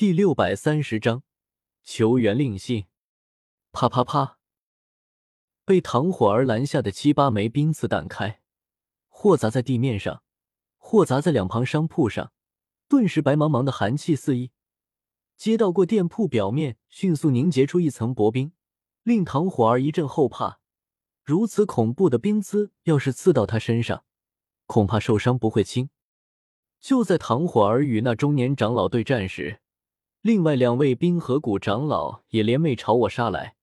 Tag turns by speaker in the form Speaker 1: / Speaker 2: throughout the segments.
Speaker 1: 第六百三十章，求援令信。啪啪啪，被唐火儿拦下的七八枚冰刺弹开，或砸在地面上，或砸在两旁商铺上，顿时白茫茫的寒气四溢。街道过店铺表面，迅速凝结出一层薄冰，令唐火儿一阵后怕。如此恐怖的冰刺，要是刺到他身上，恐怕受伤不会轻。就在唐火儿与那中年长老对战时，另外两位冰河谷长老也联袂朝我杀来。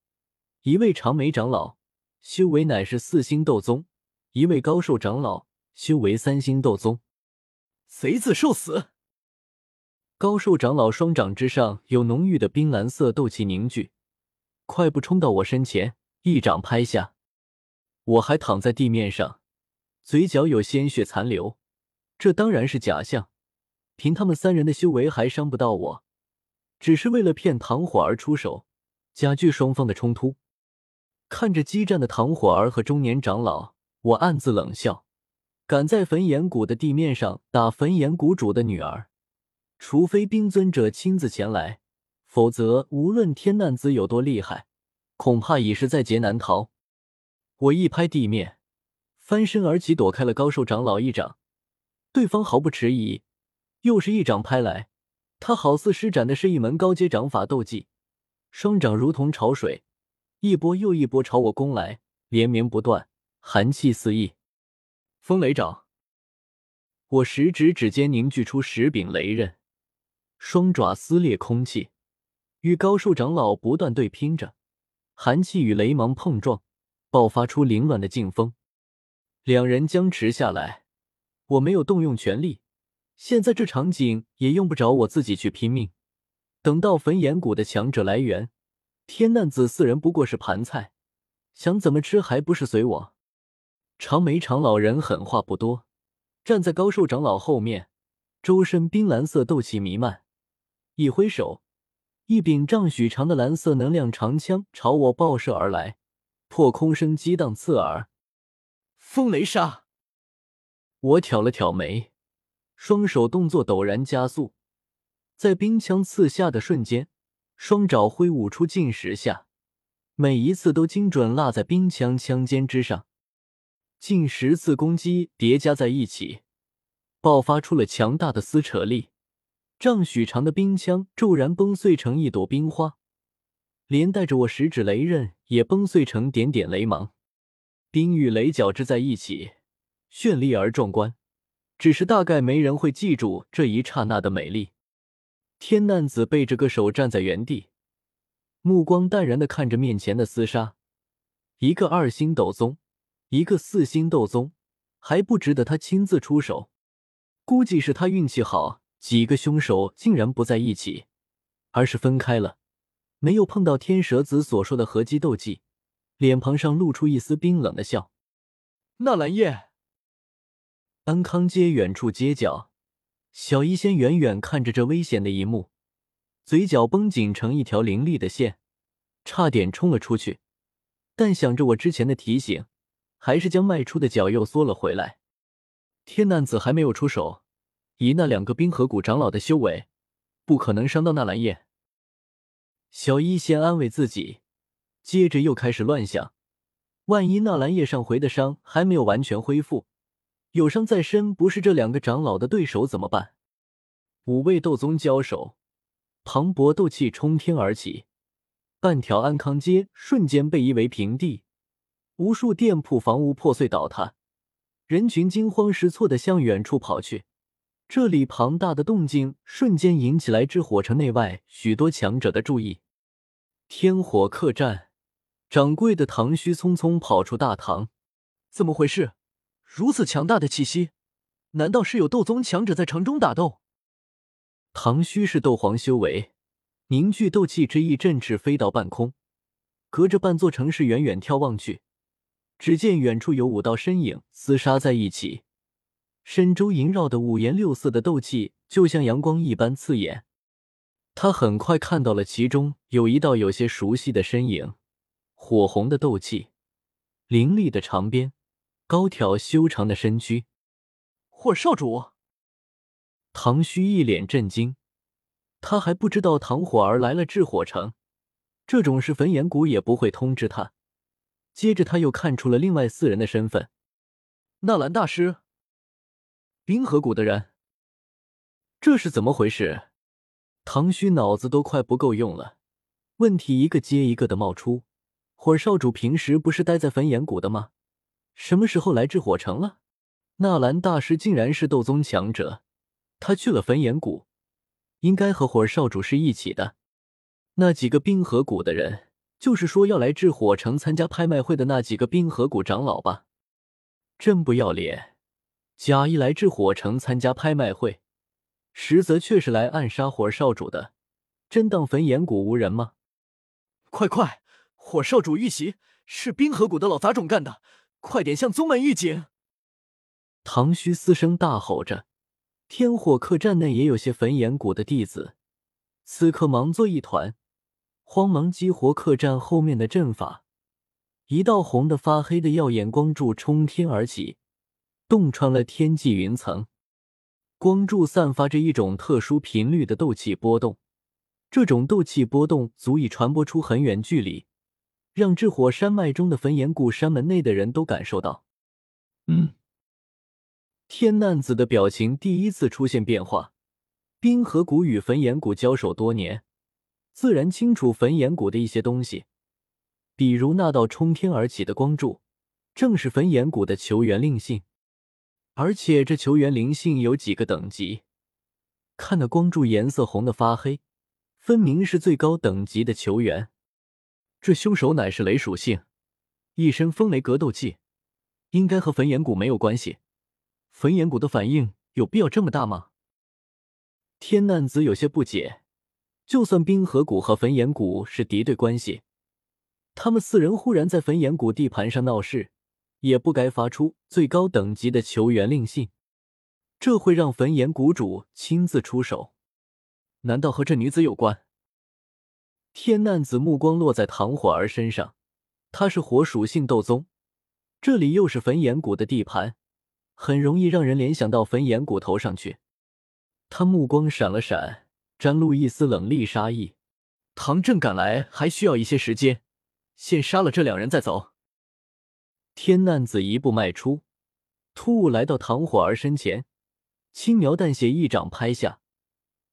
Speaker 1: 一位长眉长老修为乃是四星斗宗，一位高寿长老修为三星斗宗。
Speaker 2: 贼子受死！
Speaker 1: 高寿长老双掌之上有浓郁的冰蓝色斗气凝聚，快步冲到我身前，一掌拍下。我还躺在地面上，嘴角有鲜血残留，这当然是假象。凭他们三人的修为，还伤不到我。只是为了骗唐火儿出手，加剧双方的冲突。看着激战的唐火儿和中年长老，我暗自冷笑：敢在焚炎谷的地面上打焚炎谷主的女儿！除非冰尊者亲自前来，否则无论天难子有多厉害，恐怕已是在劫难逃。我一拍地面，翻身而起，躲开了高寿长老一掌。对方毫不迟疑，又是一掌拍来。他好似施展的是一门高阶掌法斗技，双掌如同潮水，一波又一波朝我攻来，连绵不断，寒气四溢。风雷掌，我食指指尖凝聚出十柄雷刃。双爪撕裂空气，与高寿长老不断对拼着，寒气与雷芒碰撞，爆发出凌乱的劲风。两人僵持下来，我没有动用全力。现在这场景也用不着我自己去拼命。等到焚炎谷的强者来源，天难子四人不过是盘菜，想怎么吃还不是随我？长眉长老人狠话不多，站在高寿长老后面，周身冰蓝色斗气弥漫。一挥手，一柄丈许长的蓝色能量长枪朝我爆射而来，破空声激荡刺耳。
Speaker 2: 风雷杀！
Speaker 1: 我挑了挑眉，双手动作陡然加速，在冰枪刺下的瞬间，双爪挥舞出近十下，每一次都精准落在冰枪枪尖之上。近十次攻击叠加在一起，爆发出了强大的撕扯力。丈许长的冰枪骤然崩碎成一朵冰花，连带着我十指雷刃也崩碎成点点雷芒。冰与雷交织在一起，绚丽而壮观。只是大概没人会记住这一刹那的美丽。天难子背着个手站在原地，目光淡然的看着面前的厮杀。一个二星斗宗，一个四星斗宗，还不值得他亲自出手。估计是他运气好。几个凶手竟然不在一起，而是分开了，没有碰到天蛇子所说的合击斗技，脸庞上露出一丝冰冷的笑。
Speaker 2: 纳兰叶，
Speaker 1: 安康街远处街角，小医仙远远看着这危险的一幕，嘴角绷紧成一条凌厉的线，差点冲了出去，但想着我之前的提醒，还是将迈出的脚又缩了回来。天难子还没有出手。以那两个冰河谷长老的修为，不可能伤到纳兰叶。小医仙安慰自己，接着又开始乱想：万一纳兰叶上回的伤还没有完全恢复，有伤在身，不是这两个长老的对手怎么办？五位斗宗交手，磅礴斗气冲天而起，半条安康街瞬间被夷为平地，无数店铺房屋破碎倒塌，人群惊慌失措的向远处跑去。这里庞大的动静瞬间引起来至火城内外许多强者的注意。天火客栈，掌柜的唐虚匆匆跑出大堂，
Speaker 2: 怎么回事？如此强大的气息，难道是有斗宗强者在城中打斗？
Speaker 1: 唐虚是斗皇修为，凝聚斗气之意，振翅飞到半空，隔着半座城市远远眺望去，只见远处有五道身影厮杀在一起。身周萦绕的五颜六色的斗气，就像阳光一般刺眼。他很快看到了其中有一道有些熟悉的身影，火红的斗气，凌厉的长鞭，高挑修长的身躯。
Speaker 2: 火少主，
Speaker 1: 唐虚一脸震惊，他还不知道唐火儿来了治火城，这种事焚炎谷也不会通知他。接着他又看出了另外四人的身份：
Speaker 2: 纳兰大师，冰河谷的人。
Speaker 1: 这是怎么回事？唐虚脑子都快不够用了，问题一个接一个的冒出。火少主平时不是待在焚炎谷的吗？什么时候来治火城了？纳兰大师竟然是斗宗强者，他去了焚炎谷，应该和火少主是一起的。那几个冰河谷的人，就是说要来治火城参加拍卖会的那几个冰河谷长老吧？真不要脸！假意来治火城参加拍卖会，实则却是来暗杀火少主的，真当焚炎谷无人吗？
Speaker 2: 快快，火少主遇袭，是冰河谷的老杂种干的！快点向宗门预警！
Speaker 1: 唐虚嘶声大吼着，天火客栈内也有些焚炎谷的弟子，此刻忙作一团，慌忙激活客栈后面的阵法。一道红的发黑的耀眼光柱冲天而起，洞穿了天际云层。光柱散发着一种特殊频率的斗气波动，这种斗气波动足以传播出很远距离。让至火山脉中的焚炎谷山门内的人都感受到。嗯，天难子的表情第一次出现变化。冰河谷与焚炎谷交手多年，自然清楚焚炎谷的一些东西，比如那道冲天而起的光柱，正是焚炎谷的球员灵性。而且这球员灵性有几个等级，看那光柱颜色红的发黑，分明是最高等级的球元。这凶手乃是雷属性，一身风雷格斗技，应该和焚炎谷没有关系。焚炎谷的反应有必要这么大吗？天难子有些不解。就算冰河谷和焚炎谷是敌对关系，他们四人忽然在焚炎谷地盘上闹事，也不该发出最高等级的求援令信。这会让焚炎谷主亲自出手，难道和这女子有关？天难子目光落在唐火儿身上，他是火属性斗宗，这里又是焚炎谷的地盘，很容易让人联想到焚炎谷头上去。他目光闪了闪，沾露一丝冷厉杀意。唐振赶来还需要一些时间，先杀了这两人再走。天难子一步迈出，突兀来到唐火儿身前，轻描淡写一掌拍下，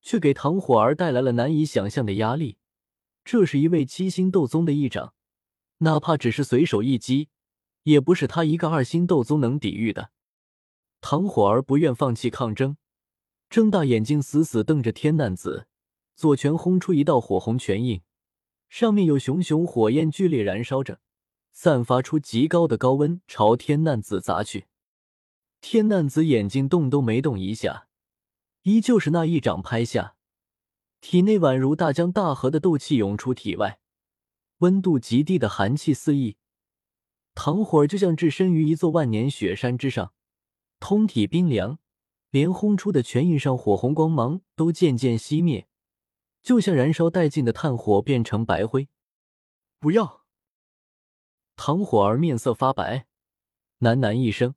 Speaker 1: 却给唐火儿带来了难以想象的压力。这是一位七星斗宗的一掌，哪怕只是随手一击，也不是他一个二星斗宗能抵御的。唐火儿不愿放弃抗争，睁大眼睛死死瞪着天难子，左拳轰出一道火红拳印，上面有熊熊火焰剧烈燃烧着，散发出极高的高温，朝天难子砸去。天难子眼睛动都没动一下，依旧是那一掌拍下。体内宛如大江大河的斗气涌出体外，温度极低的寒气四溢，唐火儿就像置身于一座万年雪山之上，通体冰凉，连轰出的拳印上火红光芒都渐渐熄灭，就像燃烧殆尽的炭火变成白灰。
Speaker 2: 不要！
Speaker 1: 唐火儿面色发白，喃喃一声，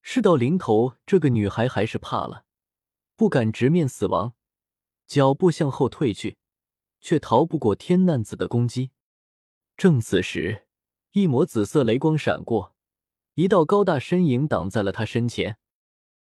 Speaker 1: 事到临头，这个女孩还是怕了，不敢直面死亡。脚步向后退去，却逃不过天难子的攻击。正此时，一抹紫色雷光闪过，一道高大身影挡在了他身前。